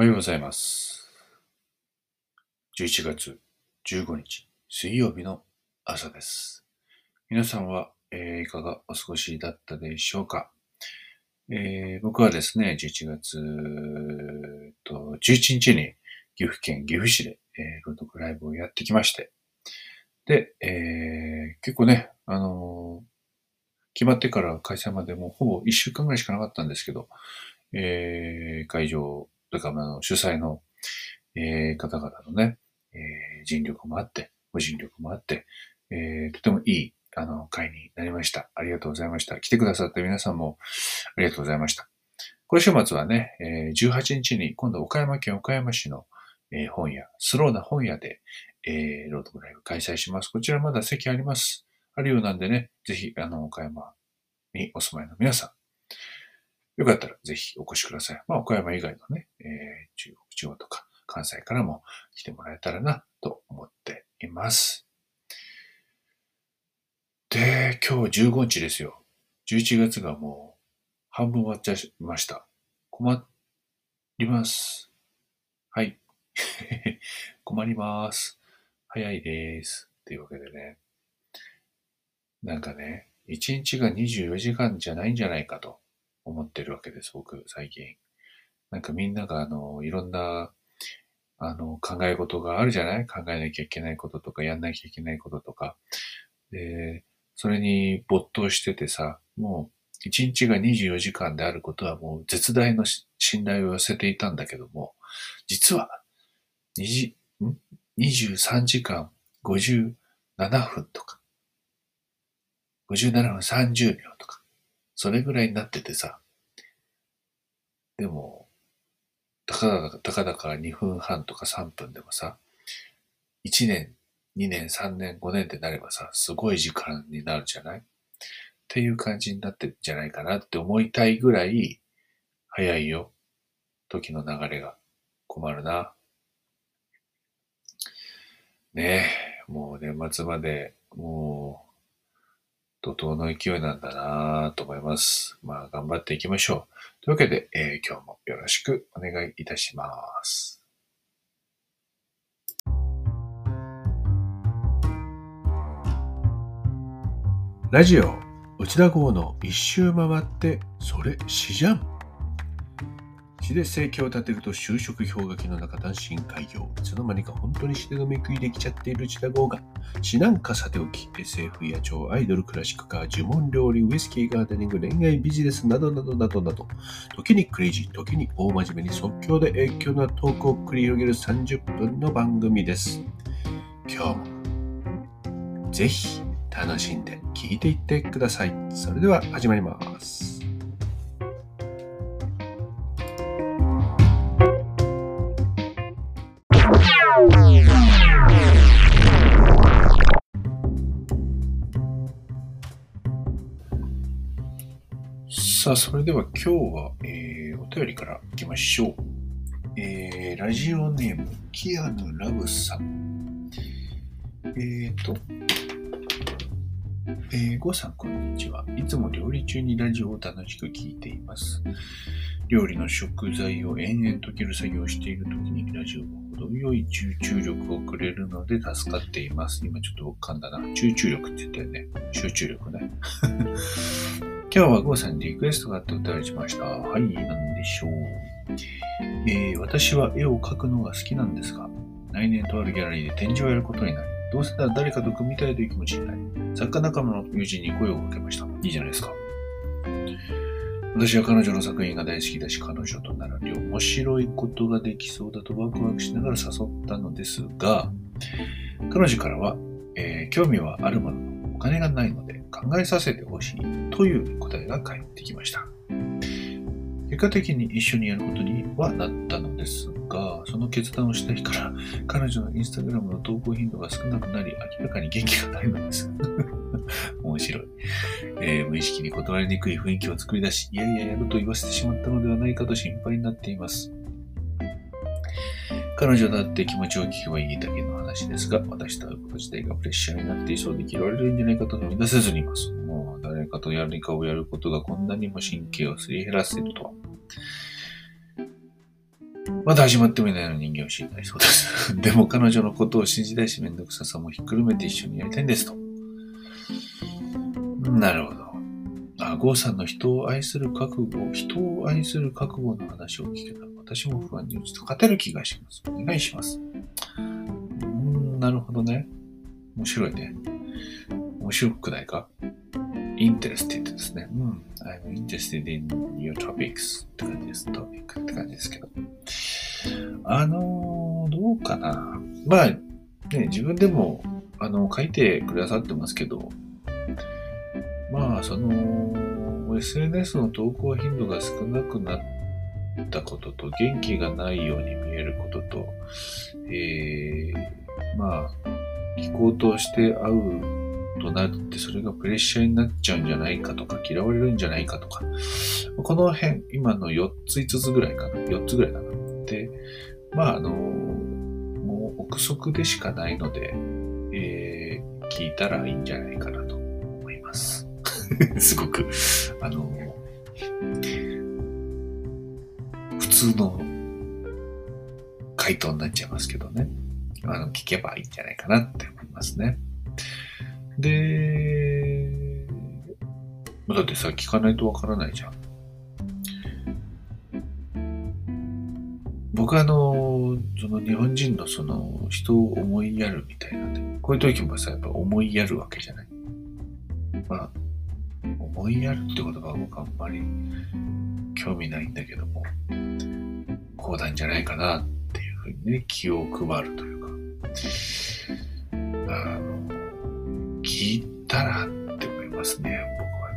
おはようございます。11月15日水曜日の朝です。皆さんは、えーいかがお過ごしだったでしょうか、えー僕はですね、11月と11日に岐阜県岐阜市で、えー朗読ライブをやってきまして、で、えー結構ね、あの決まってから開催までもほぼ1週間ぐらいしかなかったんですけど、えー会場、というか、まああの主催の、えー方々のね、えー尽力もあって、ご尽力もあって、えーとてもいい、あの、会になりました。ありがとうございました。来てくださった皆さんもありがとうございました。今週末はね、えー18日に今度岡山県岡山市の、えー本屋、スローな本屋で、えー朗読ライブ開催します。こちらまだ席あります。あるようなんでね、ぜひ、あの、岡山にお住まいの皆さん、よかったらぜひお越しください。まあ、岡山以外のね、えー中国地方とか関西からも来てもらえたらなと思っています。で、今日15日ですよ。11月がもう半分終わっちゃいました。困ります。はい。困ります。早いです。というわけでね。なんかね、1日が24時間じゃないんじゃないかと思ってるわけです、僕、最近。なんかみんなが、あの、いろんな、あの、考え事があるじゃない？考えなきゃいけないこととか、やんなきゃいけないこととか。で、それに没頭しててさ、もう、1日が24時間であることはもう絶大の信頼を寄せていたんだけども、実は、2時、ん ?23 時間57分とか、57分30秒、それぐらいになっててさ、でも、たかだか、たかだか2分半とか3分でもさ、1年、2年、3年、5年ってなればさ、すごい時間になるじゃない？っていう感じになってるんじゃないかなって思いたいぐらい、早いよ。時の流れが。困るな。ねえ、もう年末まで、もう、怒涛の勢いなんだなと思います。まあ、頑張っていきましょう。というわけで、えー今日もよろしくお願いいたします。ラジオ内田郷の一周回ってそれしじゃん詩で生計を立てると就職氷河期の中単身開業いつの間にか本当に詩でのめくりできちゃっている内田号が詩なんかさておき SF や超アイドルクラシックカー呪文料理ウイスキーガーデニング恋愛ビジネスなどなどなどなど時にクレイジー時に大真面目に即興で影響なトークを繰り広げる30分の番組です今日もぜひ楽しんで聞いていってくださいそれでは始まりますさあ、それでは今日は、えーお便りからいきましょう。えーラジオネーム、キアヌラブさん。えーと、えー、ゴーさん、こんにちは。いつも料理中にラジオを楽しく聞いています。料理の食材を延々と切る作業をしているときにラジオが程よい集中力をくれるので助かっています。今ちょっと噛んだな。集中力って言ったよね。集中力ね。今日はゴーさんにリクエストがあってお便りしました。はい、なんでしょう？えー私は絵を描くのが好きなんですが、来年とあるギャラリーで展示をやることになり、どうせなら誰かと組みたいという気持ちになり、作家仲間の友人に声をかけました。いいじゃないですか。私は彼女の作品が大好きだし、彼女とならり面白いことができそうだとワクワクしながら誘ったのですが、彼女からは、えー興味はあるもののお金がないので考えさせてほしいという答えが返ってきました。結果的に一緒にやることにはなったのですが、その決断をした日から彼女のインスタグラムの投稿頻度が少なくなり、明らかに元気がないのです。面白い、えー無意識に断りにくい雰囲気を作り出し、いやいややると言わせてしまったのではないかと心配になっています。彼女だって気持ちを聞けばいいだけの話ですが、私と会うこと自体がプレッシャーになっていそうで嫌われるんじゃないかと踏み出せずにいます。もう誰かと何かをやることがこんなにも神経をすり減らせるとは。まだ始まってもいないのに人間を信頼そうです。でも彼女のことを信じたいし、めんどくささもひっくるめて一緒にやりたいんですと。なるほど。あ、ゴーさんの人を愛する覚悟、人を愛する覚悟の話を聞けた、私も不安に打ち勝てる気がします。お願いします。うーん、なるほどね。面白いね。面白くないか ?interested ですね。うん。I'm interested in your topics って感じです。トピックって感じですけど。あのー、どうかな？まあ、ね、自分でも、あの、書いてくださってますけど、まあ、その、SNS の投稿頻度が少なくなっったことと、元気がないように見えることと、えー、まあ、気候として会うとなって、それがプレッシャーになっちゃうんじゃないかとか、嫌われるんじゃないかとか、この辺、今の4つ5つぐらいかな、4つぐらいかな。で、まあ、あの、もう憶測でしかないので、えー、聞いたらいいんじゃないかなと思います。すごく、あの、通の回答になっちゃいますけどね。あの、聞けばいいんじゃないかなって思いますね。で、だってさ、聞かないとわからないじゃん。僕はあの、その日本人のその人を思いやるみたいなんで、こういう時もさ、やっぱ思いやるわけじゃない。まあ、思いやるって言葉は僕あんまり興味ないんだけども、こうなんじゃないかなっていうふうにね、気を配るというか、あの、聞いたらって思いますね、僕は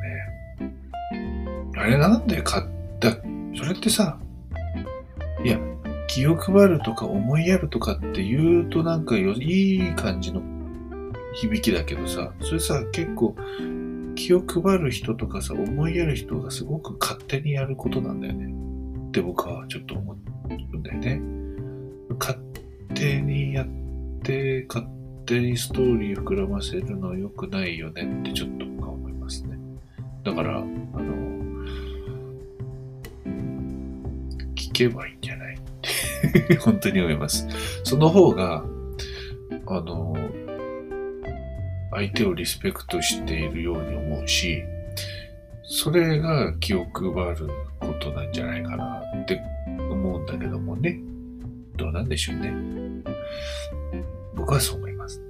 ね。あれなんで買った、それってさ、いや、気を配るとか思いやるとかって言うとなんかよいい感じの響きだけどさ、それさ、結構気を配る人とかさ、思いやる人がすごく勝手にやることなんだよね。って僕はちょっと思うんだよね。勝手にやって、勝手にストーリー膨らませるの良くないよねってちょっと僕は思いますね。だから、あの、聞けばいいんじゃないって本当に思います。その方が、あの、相手をリスペクトしているように思うし、それが気を配ることなんじゃないかなって思うんだけどもね。どうなんでしょうね。僕はそう思います。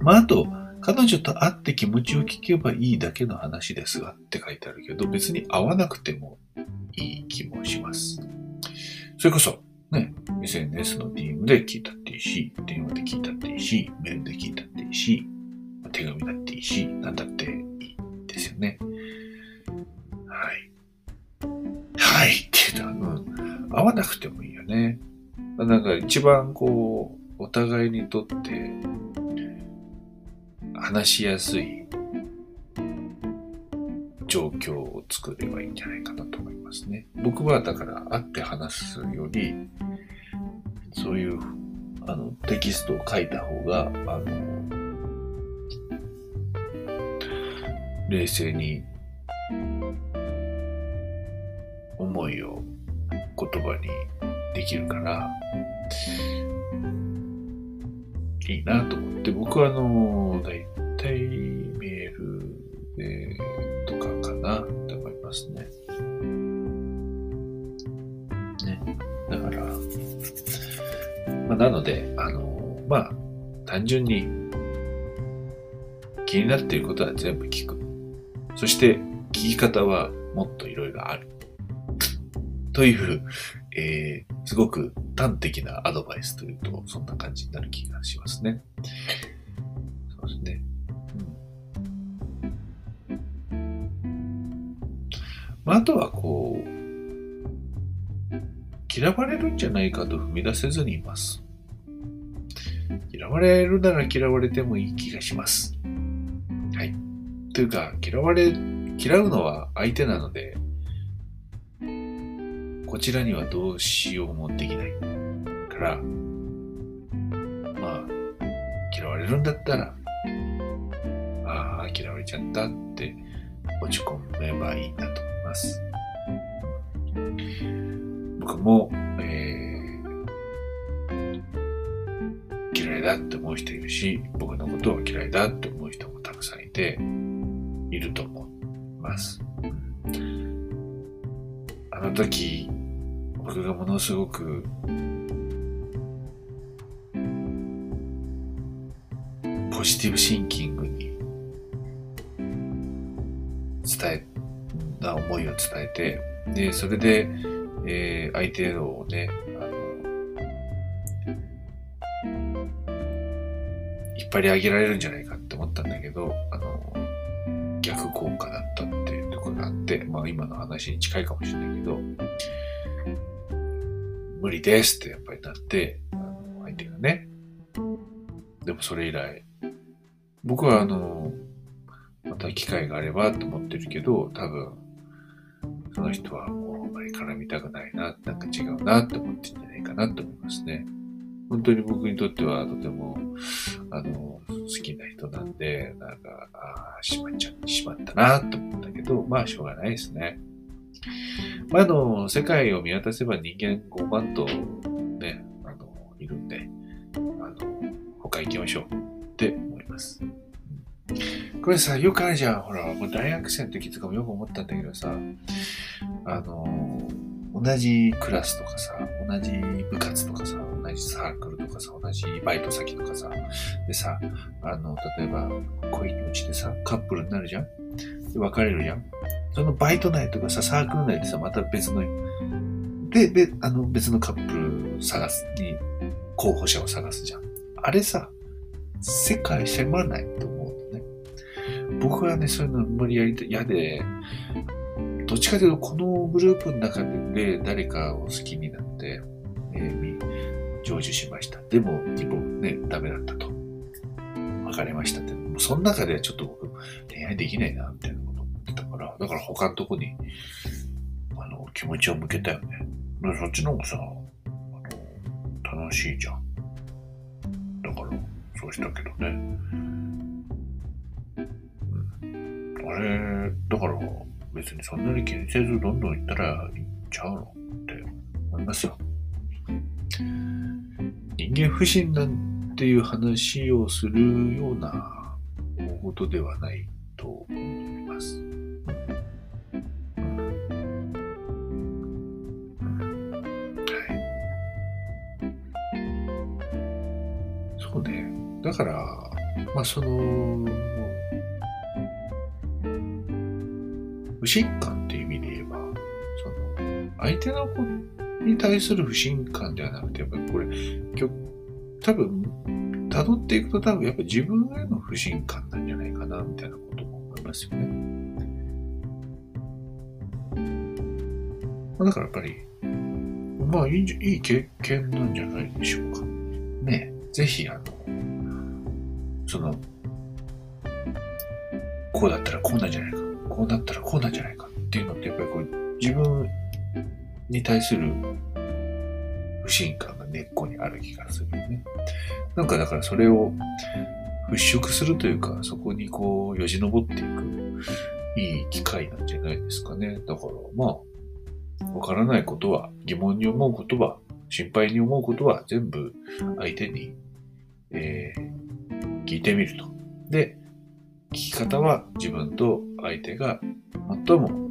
まあ、あと、彼女と会って気持ちを聞けばいいだけの話ですがって書いてあるけど、別に会わなくてもいい気もします。それこそ、ね、SNS の DM で聞いたっていいし、電話で聞いたっていいし、メールで聞いたっていいし、手紙だっていいし、なんだっていいですよね。はい。はいって言うと、うん、会わなくてもいいよね。なんか一番こう、お互いにとって話しやすい状況を作ればいいんじゃないかなと思いますね。僕はだから会って話すより、そういうあのテキストを書いた方が、あの、冷静に思いを言葉にできるから、いいなと思って、僕はあの、だいたいメールとかかなって思いますね。ね。だから、まあ、なので、あの、まあ、単純に気になっていることは全部聞く。そして、聞き方はもっといろいろある。という、えー、すごく端的なアドバイスというと、そんな感じになる気がしますね。そうですね。まあ、あとはこう、嫌われるんじゃないかと踏み出せずにいます。嫌われるなら嫌われてもいい気がします。というか、嫌われ、嫌うのは相手なので、こちらにはどうしようもできないから、まあ、嫌われるんだったら、ああ、嫌われちゃったって落ち込めばいいんだと思います。僕も、えー、嫌いだって思う人いるし、僕のことを嫌いだって思う人もたくさんいて、いると思います。あの時、僕がものすごくポジティブシンキングに伝え、な思いを伝えて、で、それで、えー、相手をね、あの、引っ張り上げられるんじゃないか今の話に近いかもしれないけど、無理ですってやっぱりなって、あの相手がね。でもそれ以来、僕はあの、また機会があればと思ってるけど、多分、その人はもうあんまり絡みたくないな、なんか違うなって思ってんじゃないかなと思いますね。本当に僕にとってはとても、あの、好きな人なんで、なんか、ああ、しまっちゃってしまったなと思ったけど、まあ、しょうがないですね。まあ、あの、世界を見渡せば人間5万とね、あの、いるんで、あの、他行きましょうって思います。これさ、よくあるじゃん。ほら、もう大学生の時とかもよく思ったんだけどさ、あの、同じクラスとかさ、同じ部活とかさ、同じサークルとかさ、同じバイト先とかさ、でさ、あの、例えば恋に落ちてさ、カップルになるじゃん？で、別れるじゃん？そのバイト内とかさ、サークル内でさ、また別の、で、で、あの、別のカップル探すに、候補者を探すじゃん。あれさ、世界狭ないと思うのね。僕はね、そういうの無理やり嫌で、どっちかというと、このグループの中で誰かを好きになって、成就しました。でも、一方ね、ダメだったと。別れましたって。その中ではちょっと僕、恋愛できないな、みたいなこと思ってたから、だから他のとこに、あの、気持ちを向けたよね。そっちの方がさ、あの、楽しいじゃん。だから、そうしたけどね。あれ、だから別にそんなに気にせずどんどん行ったらいっちゃうのって思いますよ。人間不信なんていう話をするような大事ではないと思います。はいそうね。だから、まあその、不信感っていう意味で言えば、その、相手の子に対する不信感ではなくて、やっぱりこれ、多分、辿っていくと多分やっぱり自分への不信感なんじゃないかな、みたいなことも思いますよね。だからやっぱり、まあいいいい経験なんじゃないでしょうか。ねぜひ、あの、その、こうだったらこうなんじゃないか。こうなったらこうなんじゃないかっていうのってやっぱりこう自分に対する不信感が根っこにある気がするよね。なんかだからそれを払拭するというか、そこにこうよじ登っていくいい機会なんじゃないですかね。だからまあ、わからないことは、疑問に思うことは、心配に思うことは全部相手に、えー、聞いてみると。で、聞き方は自分と相手が最も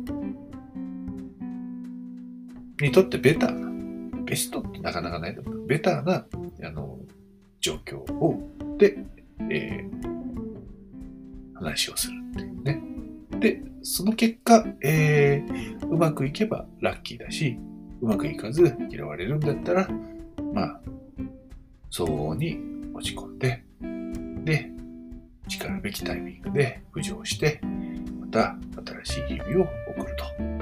にとってベターな、ベストってなかなかないと思う。ベターな、あの、状況を、で、えー、話をするっていうね。で、その結果、えー、うまくいけばラッキーだし、うまくいかず嫌われるんだったら、まあ、相応に落ち込んで、で、叱るべきタイミングで浮上して、また新しい日々を送ると。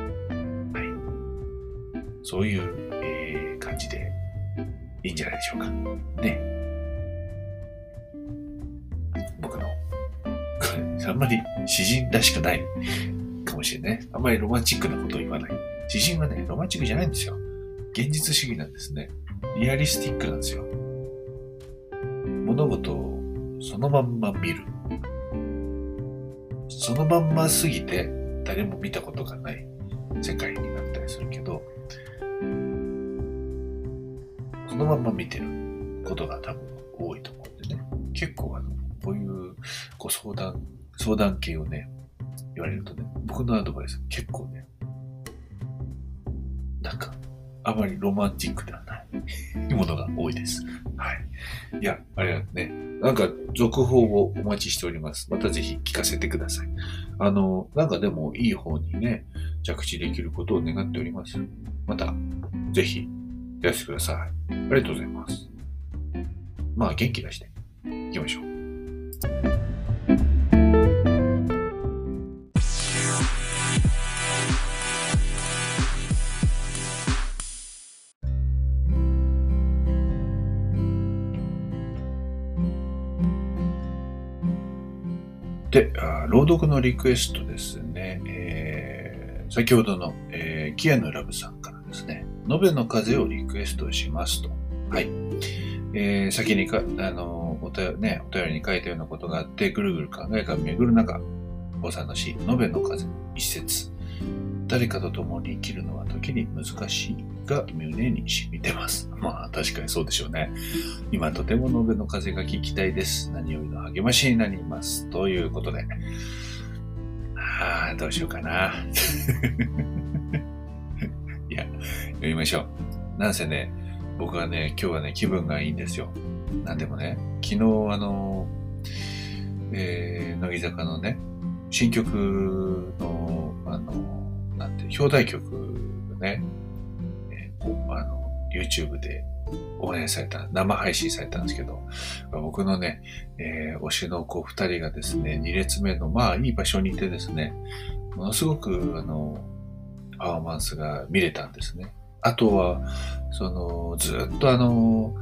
そういう、えー、感じでいいんじゃないでしょうか。ね。僕の、あんまり詩人らしくないかもしれない。あんまりロマンチックなことを言わない。詩人はね、ロマンチックじゃないんですよ。現実主義なんですね。リアリスティックなんですよ。物事をそのまんま見る。そのまんますぎて誰も見たことがない世界になったりするけど、そのまんま見てることが多分多いと思うんでね結構あの、こういうご相談、相談系をね、言われるとね、僕のアドバイス結構ね、なんか、あまりロマンチックではないものが多いです。はい。いや、あれはね、なんか続報をお待ちしております。またぜひ聞かせてください。あの、なんかでもいい方にね、着地できることを願っております。また、ぜひ、やらせてください。ありがとうございます。まあ、元気出して、いきましょう。で、朗読のリクエストですね。えー、先ほどの、えー、キアヌラブさん、延べの風をリクエストしますと。はい。えー、先にか、あの、お便り、ね、お便りに書いたようなことがあって、ぐるぐる考えが巡る中、坊さの詩、延べの風、一節。誰かと共に生きるのは時に難しいが胸に染みてます。まあ確かにそうでしょうね。今とても延べの風が聞きたいです。何よりの励ましになります。ということで。ああ、どうしようかな。い、ましょう。なんせね、僕はね、今日はね、気分がいいんですよ。なんでもね、昨日あの、えー、乃木坂のね、新曲の、あの、なんて、表題曲ね、えー、あの、YouTube で応援された、生配信されたんですけど、僕のね、えー、推しの子二人がですね、二列目の、まあいい場所にいてですね、ものすごく、あの、パフォーマンスが見れたんですね。あとは、その、ずっとあの、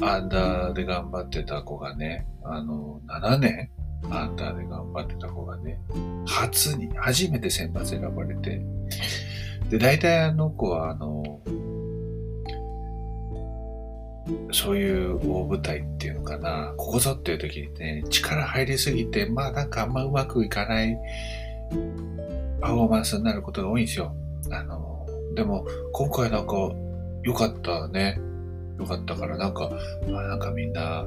アンダーで頑張ってた子がね、あの、7年アンダーで頑張ってた子がね、初に、初めて選抜選ばれて、で、大体あの子は、あの、そういう大舞台っていうのかな、ここぞっていう時にね、力入りすぎて、まあなんかあんまうまくいかないパフォーマンスになることが多いんですよ。あの、でも今回なんか良かったね。良かったからなんか、まあなんかみんな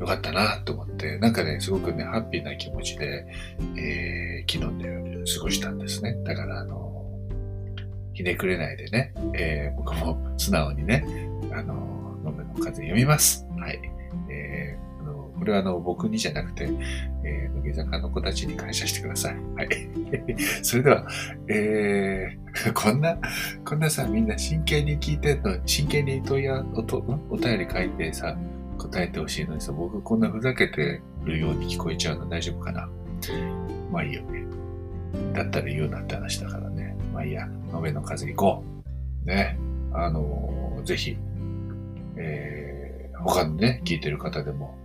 よかったなと思って、なんかね、すごくね、ハッピーな気持ちで、えー、昨日の夜過ごしたんですね。だから、あの、ひねくれないでね、えー、僕も素直にね、あの、飲めの風読みます。はい。えー、これはあの、僕にじゃなくて、えー、乃木坂の子たちに感謝してください。はい。それでは、えー、こんな、こんなさ、みんな真剣に聞いてんの、真剣に問い合おとお便り書いてさ、答えてほしいのにさ、僕こんなふざけてるように聞こえちゃうの大丈夫かな？まあいいよね。だったら言うなって話だからね。まあいいや、延べの数行こう。ね。あのー、ぜひ、えー、他のね、聞いてる方でも、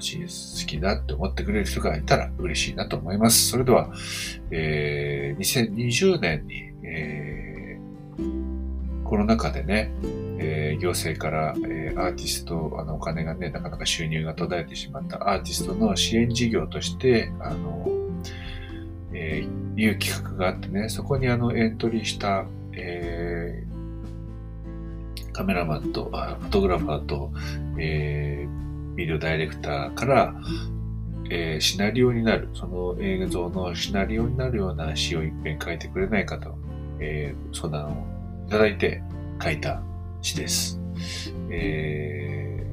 このシリーズ好きだって思ってくれる人がいたら嬉しいなと思います。それでは、えー、2020年に、えー、コロナ禍でね、えー、行政から、えー、アーティスト、あの、お金がね、なかなか収入が途絶えてしまったアーティストの支援事業として、あの、えー、いう企画があってね、そこにあの、エントリーした、えー、カメラマンと、あフォトグラファーと、えー、ビデオダイレクターから、えー、シナリオになる、その映像のシナリオになるような詩を一遍書いてくれないかと、えー、相談をいただいて書いた詩です。え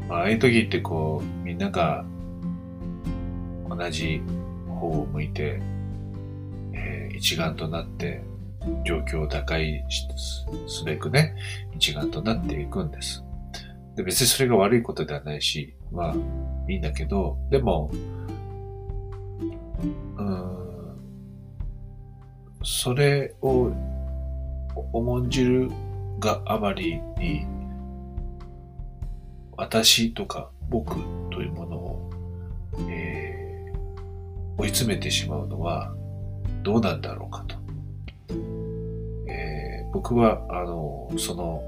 ー、まあ、ああいう時ってこう、みんなが同じ方を向いて、えー、一丸となって状況を打開すべくね、一丸となっていくんです。で別にそれが悪いことではないし、まあいいんだけど、でも、うん、それを重んじるがあまりに、私とか僕というものを、えー、追い詰めてしまうのはどうなんだろうかと。えー、僕は、あの、その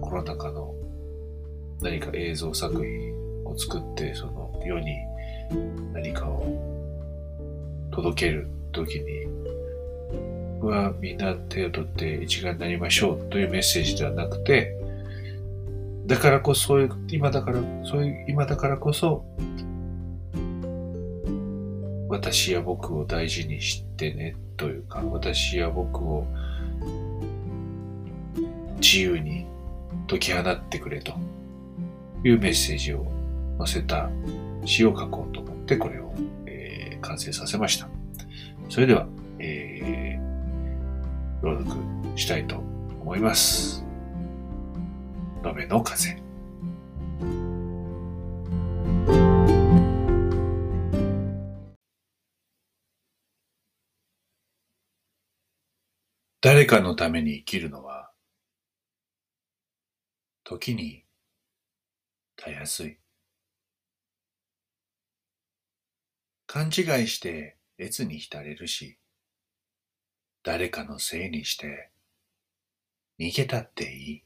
コロナ禍の何か映像作品を作って、その世に何かを届けるときに、はみんな手を取って一丸になりましょうというメッセージではなくて、だからこそ、今だから、そういう、今だからこそ、私や僕を大事にしてねというか、私や僕を自由に解き放ってくれと。いうメッセージを載せた詩を書こうと思ってこれを、えー、完成させました。それでは、えー、朗読したいと思います。のべの風。誰かのために生きるのは、時にたやすい。勘違いして列に浸れるし、誰かのせいにして逃げたっていい。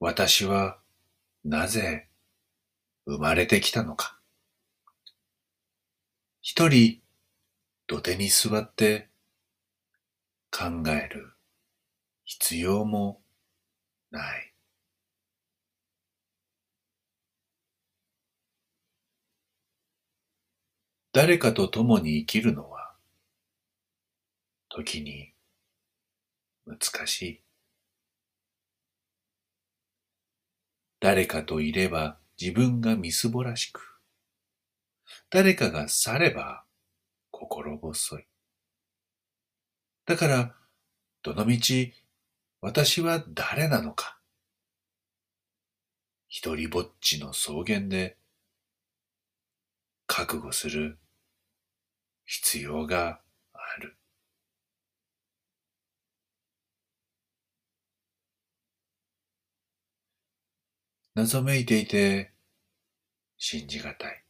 私はなぜ生まれてきたのか。一人土手に座って考える必要もない。誰かと共に生きるのは時に難しい。誰かといれば自分がみすぼらしく、誰かが去れば心細い。だから、どのみち私は誰なのか。一りぼっちの草原で覚悟する必要がある。謎めいていて信じがたい。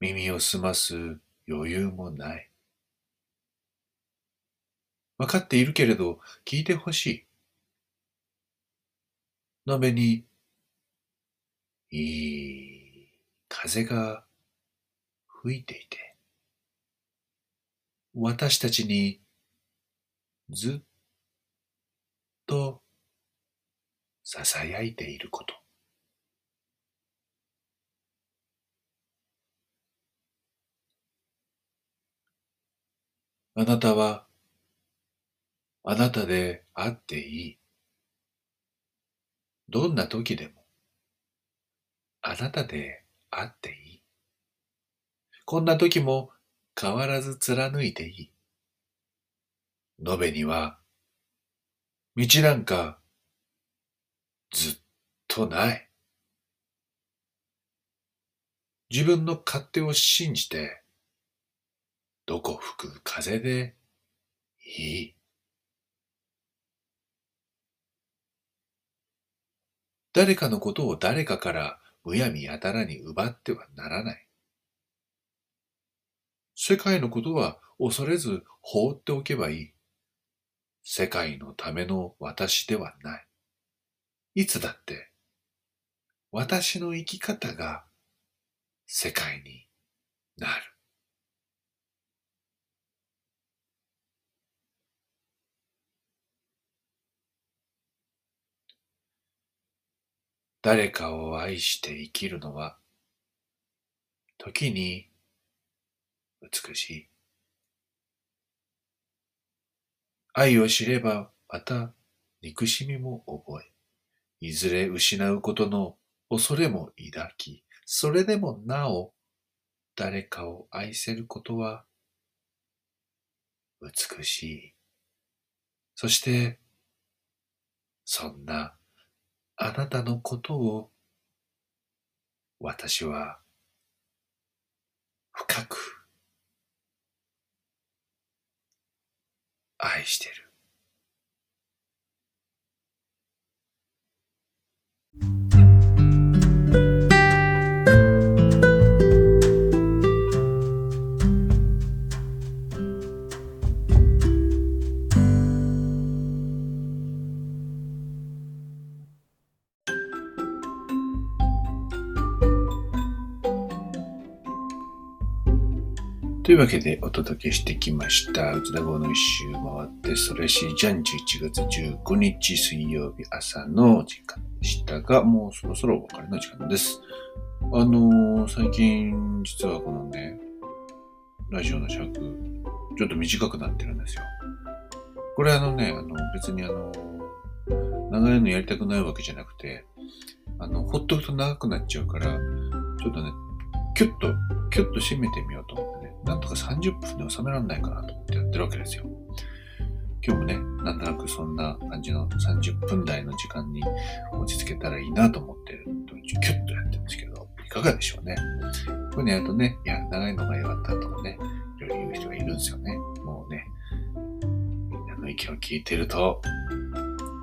耳を澄ます余裕もない。わかっているけれど聞いてほしい。鍋にいい風が吹いていて、私たちにずっと囁いていること。あなたはあなたであっていい。どんな時でも、あなたであっていい。こんな時も変わらず貫いていい。延べには、道なんかずっとない。自分の勝手を信じて、どこ吹く風でいい。誰かのことを誰かからむやみやたらに奪ってはならない。世界のことは恐れず放っておけばいい。世界のための私ではない。いつだって私の生き方が世界になる。誰かを愛して生きるのは、時に美しい。愛を知ればまた憎しみも覚え、いずれ失うことの恐れも抱き、それでもなお誰かを愛せることは美しい。そして、そんなあなたのことを私は深く愛してる。というわけでお届けしてきました。内田号の一周回ってそれしじゃん11月15日水曜日朝の時間でしたが、もうそろそろお別れの時間です。あのー、最近実はこのね、ラジオの尺、ちょっと短くなってるんですよ。これあのね、あの別にあの、長いのやりたくないわけじゃなくて、あの、ほっとくと長くなっちゃうから、ちょっとね、キュッと、キュッと締めてみようと思って、なんとか30分で収められないかなと思ってやってるわけですよ。今日もね、なんとなくそんな感じの30分台の時間に落ち着けたらいいなと思ってる、キュッとやってるんですけど、いかがでしょうね。こういうのやるとね、いや、長いのが良かったとかね、いろいろ言う人がいるんですよね。もうね、みんなの意見を聞いてると、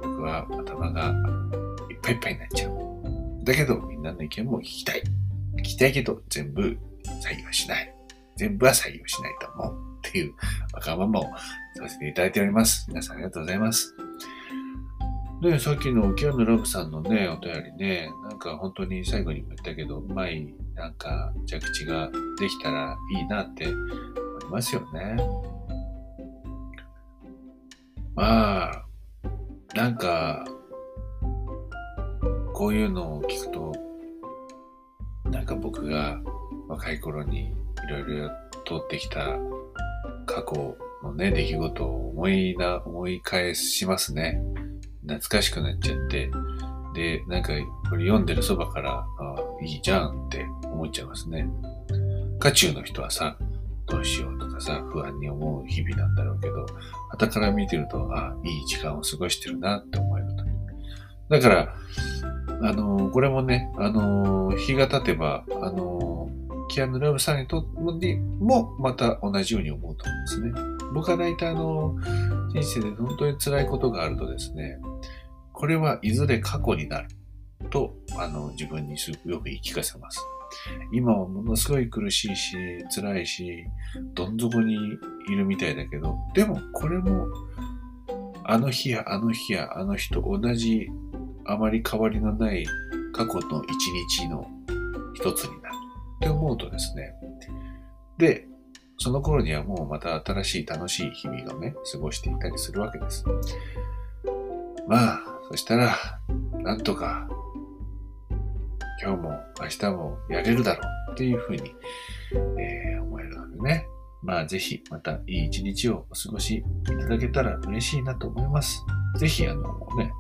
僕は頭がいっぱいいっぱいになっちゃう。だけど、みんなの意見も聞きたい。聞きたいけど、全部採用しない。全部は採用しないと思う。っていうわがままをさせていただいております。皆さんありがとうございます。で、さっきのキアヌラブさんのね、お便りね、なんか本当に最後にも言ったけど、うまい、なんか着地ができたらいいなって思いますよね。まあ、なんか、こういうのを聞くと、なんか僕が若い頃にいろいろ通ってきた過去のね、出来事を思いな、思い返しますね。懐かしくなっちゃって。で、なんか、これ読んでるそばから、あいいじゃんって思っちゃいますね。渦中の人はさ、どうしようとかさ、不安に思う日々なんだろうけど、旗から見てると、あいい時間を過ごしてるなって思えると。だから、あの、これもね、あの、日が経てば、あの、キアヌ・ラブさんにとってもまた同じように思うと思うんですね。僕は大体あの、人生で本当に辛いことがあるとですね、これはいずれ過去になると、あの、自分にすごくよく言い聞かせます。今はものすごい苦しいし、辛いし、どん底にいるみたいだけど、でもこれも、あの日やあの日やあの日と同じあまり変わりのない過去の一日の一つにって思うとですね。で、その頃にはもうまた新しい楽しい日々をね、過ごしていたりするわけです。まあ、そしたら、なんとか、今日も明日もやれるだろうっていうふうに、えー、思えるのでね。まあ、ぜひ、またいい一日をお過ごしいただけたら嬉しいなと思います。ぜひ、あのね、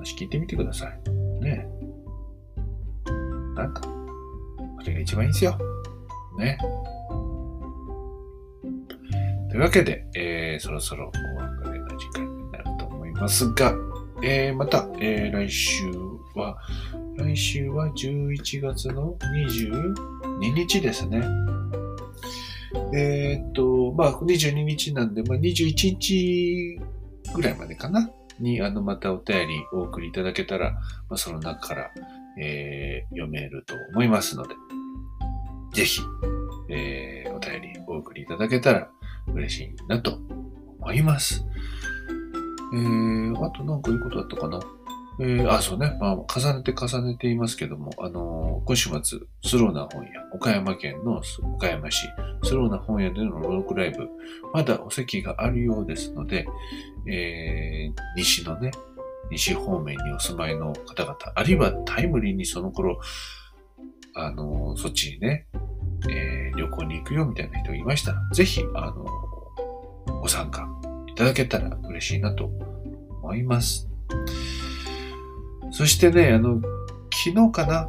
話聞いてみてください。ねなんか、それが一番いいんですよ。ね。というわけで、えー、そろそろお別れの時間になると思いますが、えー、また、えー、来週は、来週は11月の22日ですね。え、っと、まあ、22日なんで、まあ、21日ぐらいまでかな？に、あの、またお便りお送りいただけたら、まあ、その中から、えー、読めると思いますので、ぜひ、えー、お便りお送りいただけたら嬉しいなと思います。えー、あとなんか言うことあったかな？えー、あ、そうね。まあ、重ねて重ねていますけども、あのー、今週末、スローな本屋、岡山県の岡山市、スローな本屋でのロークライブ、まだお席があるようですので、えー、西のね、西方面にお住まいの方々、あるいはタイムリーにその頃、あの、そっちにね、えー、旅行に行くよみたいな人がいましたら、ぜひ、あのご参加いただけたら嬉しいなと思います。そしてね、あの、昨日かな、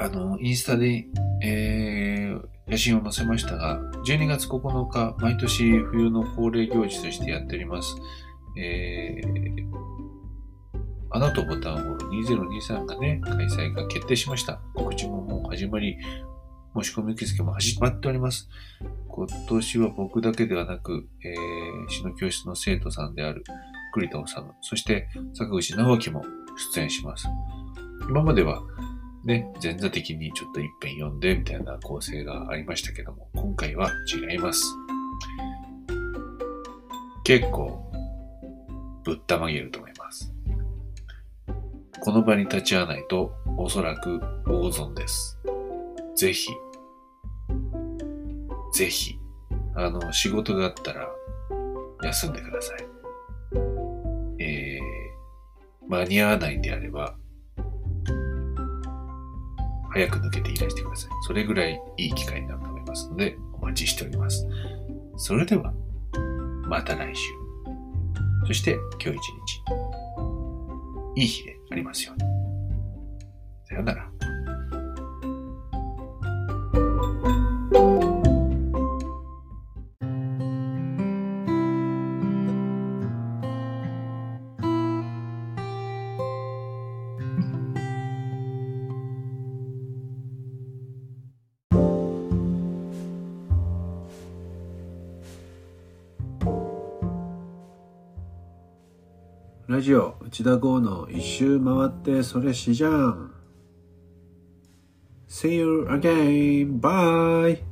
あの、インスタで、えー、写真を載せましたが、12月9日、毎年冬の恒例行事としてやっております。えー、穴とボタンホール2023がね、開催が決定しました。告知ももう始まり、申し込み受付も始まっております。今年は僕だけではなく、えー、詩の教室の生徒さんである栗田治、そして坂口直樹も出演します。今まではね、前座的にちょっと一遍読んでみたいな構成がありましたけども、今回は違います。結構、ぶったまげると思います。この場に立ち会わないと、おそらく大損です。ぜひ、ぜひ、あの、仕事があったら、休んでください。えー、間に合わないんであれば、早く抜けていらしてください。それぐらいいい機会になると思いますので、お待ちしております。それでは、また来週。そして、今日一日、いい日でありますように。さよなら。ラジオ内田剛の一周回ってそれしじゃん See you again. Bye.